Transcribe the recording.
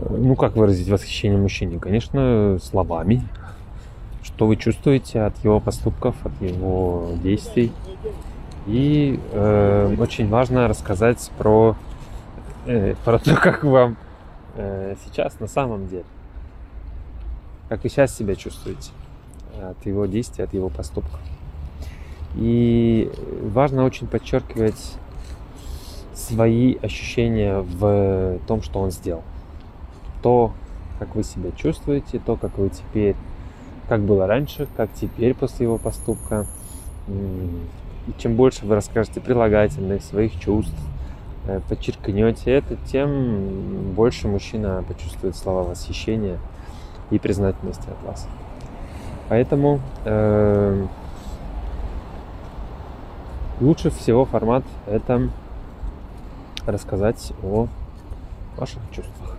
Ну, как выразить восхищение мужчине? Конечно, словами. Что вы чувствуете от его поступков, от его действий. И э, очень важно рассказать про, э, про то, как вам э, сейчас на самом деле. Как вы сейчас себя чувствуете от его действий, от его поступков. И важно очень подчеркивать свои ощущения в том, что он сделал. То, как вы себя чувствуете, то, как вы теперь, как было раньше, как теперь после его поступка. И чем больше вы расскажете прилагательных своих чувств, э, подчеркнете это, тем больше мужчина почувствует слова восхищения и признательности от вас. Поэтому э, лучше всего формат это рассказать о ваших чувствах.